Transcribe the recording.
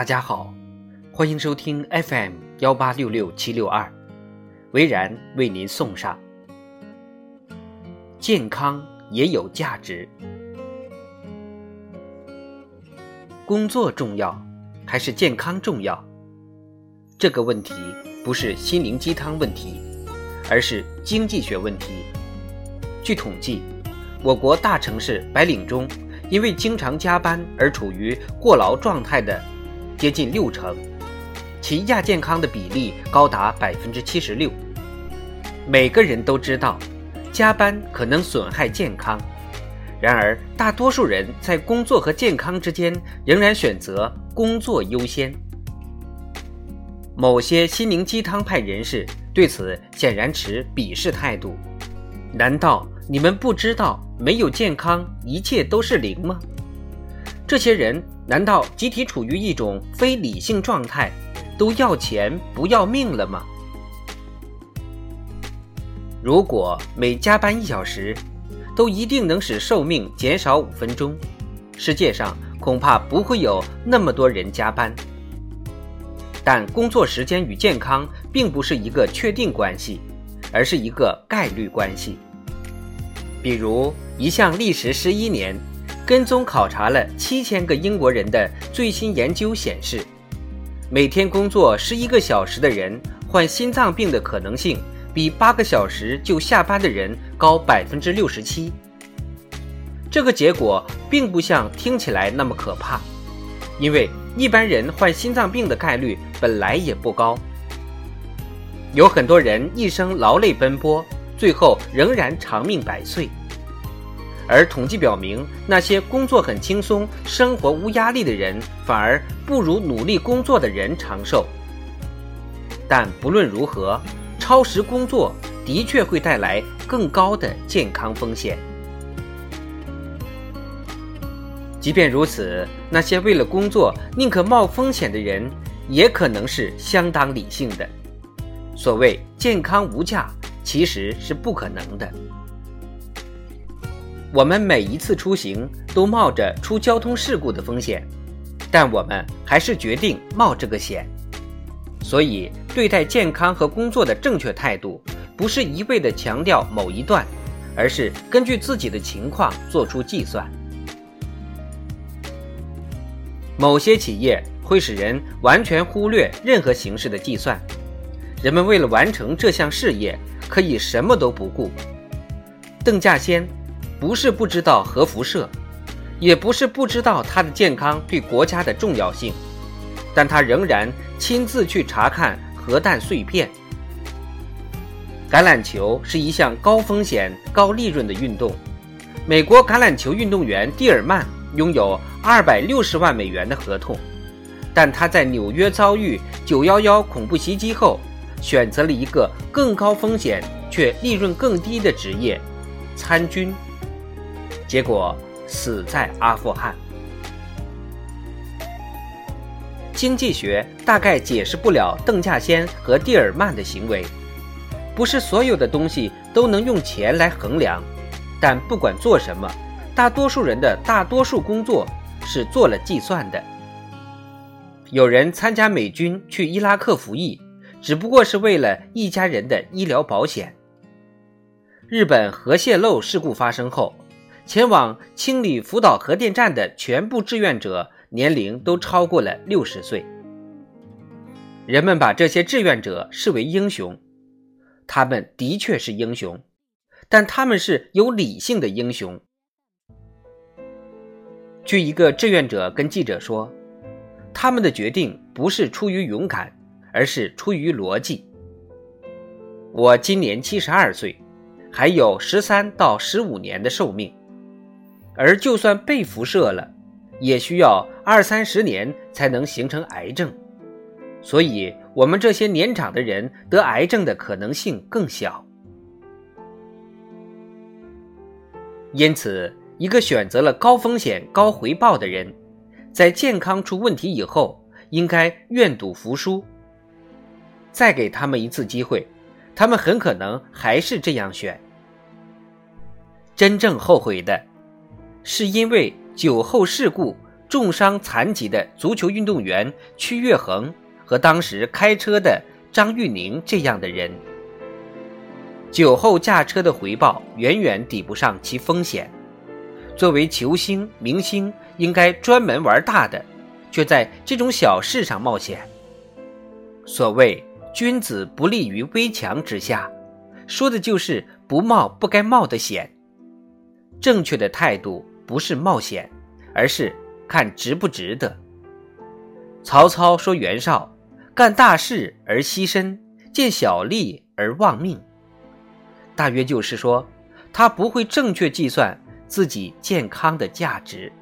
大家好，欢迎收听 FM 幺八六六七六二，维然为您送上。健康也有价值，工作重要还是健康重要？这个问题不是心灵鸡汤问题，而是经济学问题。据统计，我国大城市白领中，因为经常加班而处于过劳状态的。接近六成，其亚健康的比例高达百分之七十六。每个人都知道，加班可能损害健康，然而大多数人在工作和健康之间仍然选择工作优先。某些心灵鸡汤派人士对此显然持鄙视态度。难道你们不知道没有健康，一切都是零吗？这些人难道集体处于一种非理性状态，都要钱不要命了吗？如果每加班一小时，都一定能使寿命减少五分钟，世界上恐怕不会有那么多人加班。但工作时间与健康并不是一个确定关系，而是一个概率关系。比如一项历时十一年。跟踪考察了七千个英国人的最新研究显示，每天工作十一个小时的人患心脏病的可能性比八个小时就下班的人高百分之六十七。这个结果并不像听起来那么可怕，因为一般人患心脏病的概率本来也不高。有很多人一生劳累奔波，最后仍然长命百岁。而统计表明，那些工作很轻松、生活无压力的人，反而不如努力工作的人长寿。但不论如何，超时工作的确会带来更高的健康风险。即便如此，那些为了工作宁可冒风险的人，也可能是相当理性的。所谓健康无价，其实是不可能的。我们每一次出行都冒着出交通事故的风险，但我们还是决定冒这个险。所以，对待健康和工作的正确态度，不是一味的强调某一段，而是根据自己的情况做出计算。某些企业会使人完全忽略任何形式的计算，人们为了完成这项事业，可以什么都不顾。邓稼先。不是不知道核辐射，也不是不知道他的健康对国家的重要性，但他仍然亲自去查看核弹碎片。橄榄球是一项高风险高利润的运动，美国橄榄球运动员蒂尔曼拥有二百六十万美元的合同，但他在纽约遭遇九幺幺恐怖袭击后，选择了一个更高风险却利润更低的职业——参军。结果死在阿富汗。经济学大概解释不了邓稼先和蒂尔曼的行为。不是所有的东西都能用钱来衡量，但不管做什么，大多数人的大多数工作是做了计算的。有人参加美军去伊拉克服役，只不过是为了一家人的医疗保险。日本核泄漏事故发生后。前往清理福岛核电站的全部志愿者年龄都超过了六十岁。人们把这些志愿者视为英雄，他们的确是英雄，但他们是有理性的英雄。据一个志愿者跟记者说，他们的决定不是出于勇敢，而是出于逻辑。我今年七十二岁，还有十三到十五年的寿命。而就算被辐射了，也需要二三十年才能形成癌症，所以我们这些年长的人得癌症的可能性更小。因此，一个选择了高风险高回报的人，在健康出问题以后，应该愿赌服输。再给他们一次机会，他们很可能还是这样选。真正后悔的。是因为酒后事故重伤残疾的足球运动员屈岳恒和当时开车的张玉宁这样的人。酒后驾车的回报远远抵不上其风险。作为球星、明星，应该专门玩大的，却在这种小事上冒险。所谓“君子不立于危墙之下”，说的就是不冒不该冒的险。正确的态度不是冒险，而是。看值不值得。曹操说袁绍干大事而牺牲，见小利而忘命，大约就是说他不会正确计算自己健康的价值。